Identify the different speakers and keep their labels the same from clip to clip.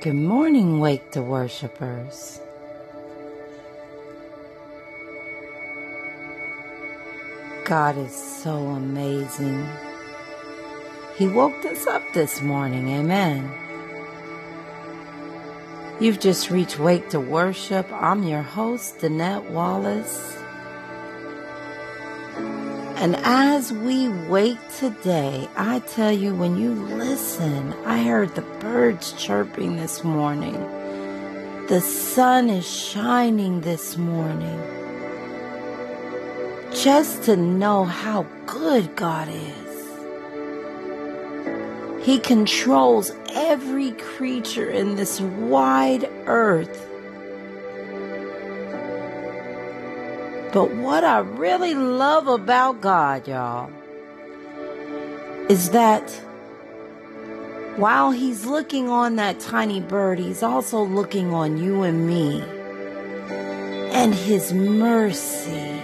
Speaker 1: Good morning, Wake the Worshippers. God is so amazing. He woke us up this morning. Amen. You've just reached Wake to Worship. I'm your host, Danette Wallace. And as we wake today, I tell you, when you listen, I heard the birds chirping this morning. The sun is shining this morning. Just to know how good God is. He controls every creature in this wide earth. But what I really love about God, y'all, is that while He's looking on that tiny bird, He's also looking on you and me. And His mercy,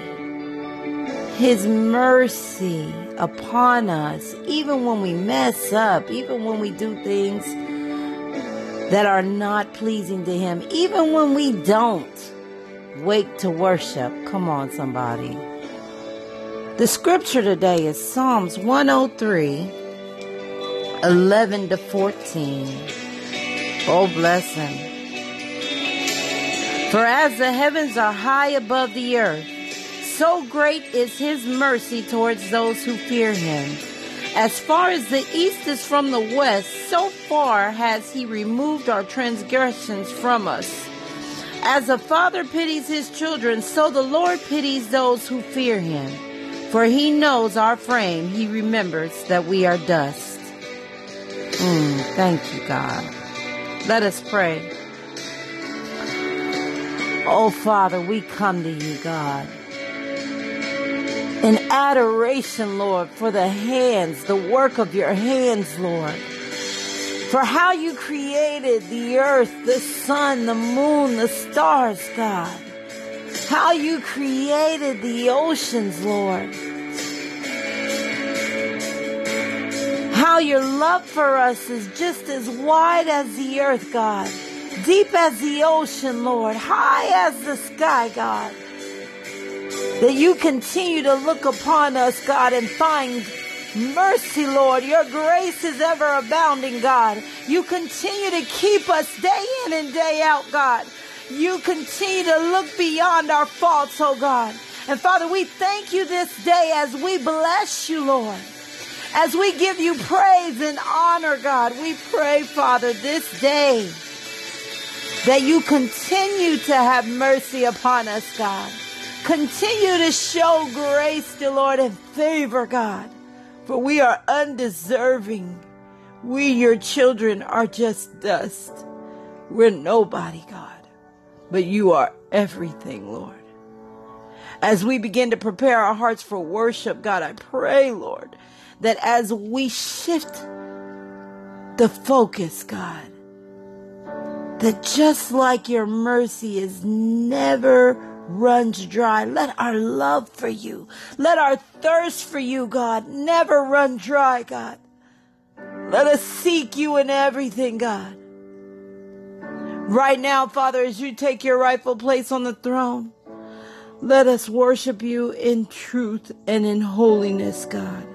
Speaker 1: His mercy upon us, even when we mess up, even when we do things that are not pleasing to Him, even when we don't wake to worship. Come on, somebody. The scripture today is Psalms 103, 11 to 14. Oh, bless him. For as the heavens are high above the earth, so great is his mercy towards those who fear him. As far as the east is from the west, so far has he removed our transgressions from us. As a father pities his children, so the Lord pities those who fear him. For he knows our frame, he remembers that we are dust. Mm, thank you, God. Let us pray. Oh, Father, we come to you, God. In adoration, Lord, for the hands, the work of your hands, Lord for how you created the earth, the sun, the moon, the stars, God. How you created the oceans, Lord. How your love for us is just as wide as the earth, God. Deep as the ocean, Lord. High as the sky, God. That you continue to look upon us, God, and find mercy, Lord. Your grace is ever abounding, God. You continue to keep us day in and day out, God. You continue to look beyond our faults, oh God. And Father, we thank you this day as we bless you, Lord. As we give you praise and honor, God, we pray, Father, this day that you continue to have mercy upon us, God. Continue to show grace, dear Lord, and favor, God for we are undeserving. We, your children, are just dust. We're nobody, God, but you are everything, Lord. As we begin to prepare our hearts for worship, God, I pray, Lord, that as we shift the focus, God, that just like your mercy is never runs dry. Let our love for you, let our thirst for you, God, never run dry, God. Let us seek you in everything, God. Right now, Father, as you take your rightful place on the throne, let us worship you in truth and in holiness, God.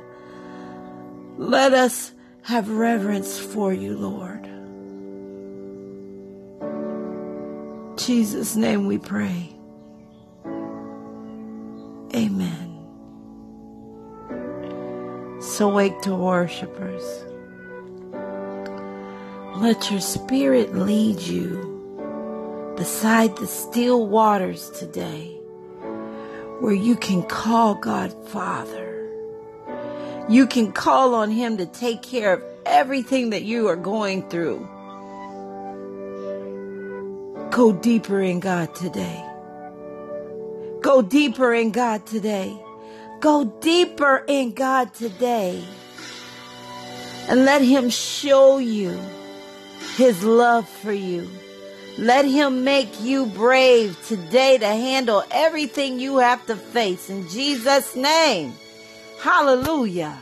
Speaker 1: Let us have reverence for you, Lord. Jesus' name we pray. Amen. So wake to worshipers. Let your spirit lead you beside the still waters today where you can call God Father. You can call on Him to take care of everything that you are going through. Go deeper in God today. Go deeper in God today. Go deeper in God today. And let Him show you His love for you. Let Him make you brave today to handle everything you have to face. In Jesus' name. Hallelujah.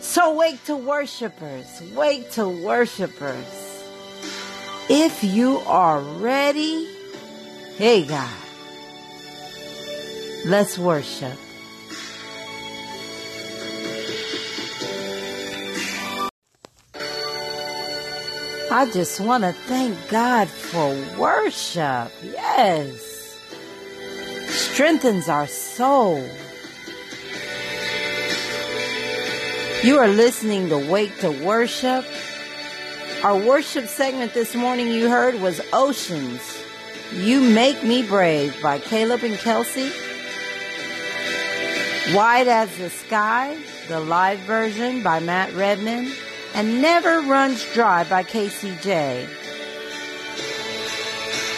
Speaker 1: So wake to worshipers. Wake to worshipers. If you are ready, hey God, let's worship. I just want to thank God for worship. Yes. Strengthens our soul. You are listening to Wake to Worship. Our worship segment this morning you heard was Oceans. You Make Me Brave by Caleb and Kelsey. Wide as the Sky, the live version by Matt Redman. And Never Runs Dry by KCJ.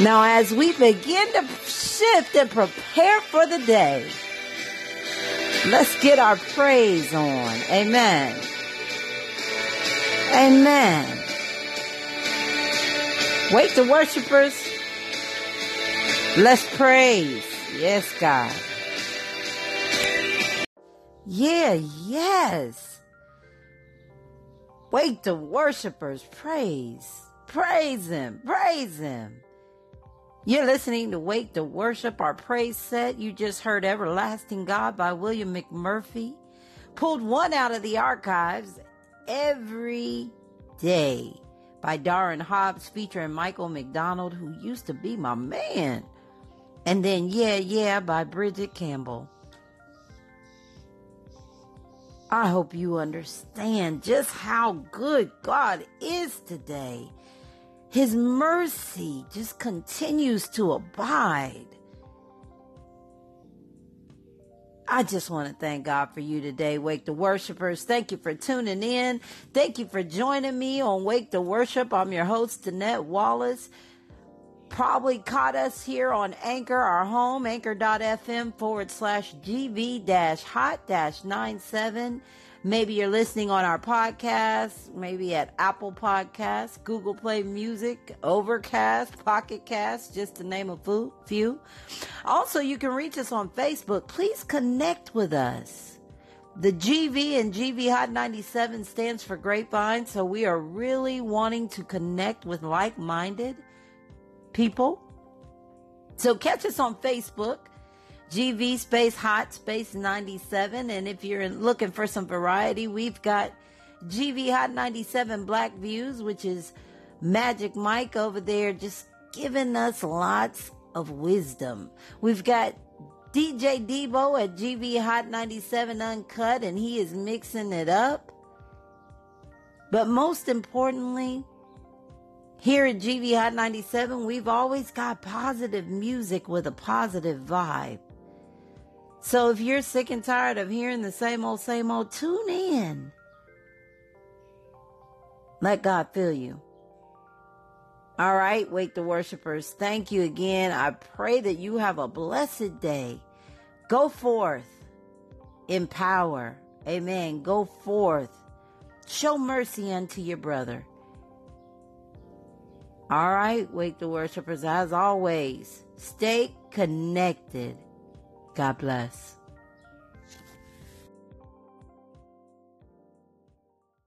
Speaker 1: Now, as we begin to shift and prepare for the day, let's get our praise on. Amen. Amen. Wake the worshipers. Let's praise. Yes, God. Yeah, yes. Wake the worshipers. Praise. Praise Him. Praise Him. You're listening to Wake the Worship, our praise set. You just heard Everlasting God by William McMurphy. Pulled one out of the archives every day by Darwin Hobbs featuring Michael McDonald, who used to be my man. And then Yeah, Yeah by Bridget Campbell. I hope you understand just how good God is today. His mercy just continues to abide. I just want to thank God for you today, Wake the Worshipers. Thank you for tuning in. Thank you for joining me on Wake the Worship. I'm your host, Danette Wallace. Probably caught us here on Anchor, our home, anchor.fm forward slash GV dash hot dash 97. Maybe you're listening on our podcast, maybe at Apple Podcasts, Google Play Music, Overcast, Pocket Cast, just to name a few. Also, you can reach us on Facebook. Please connect with us. The GV and GV Hot 97 stands for Grapevine, so we are really wanting to connect with like minded people. So catch us on Facebook GV space hot space 97. And if you're looking for some variety, we've got GV Hot 97 Black Views, which is Magic Mike over there just giving us lots of wisdom. We've got DJ Debo at GV Hot 97 Uncut, and he is mixing it up. But most importantly, here at GV Hot 97, we've always got positive music with a positive vibe. So if you're sick and tired of hearing the same old, same old, tune in. Let God fill you. All right, wake the worshipers. Thank you again. I pray that you have a blessed day. Go forth in power. Amen. Go forth. Show mercy unto your brother. All right, wake the worshipers. As always, stay connected. God bless.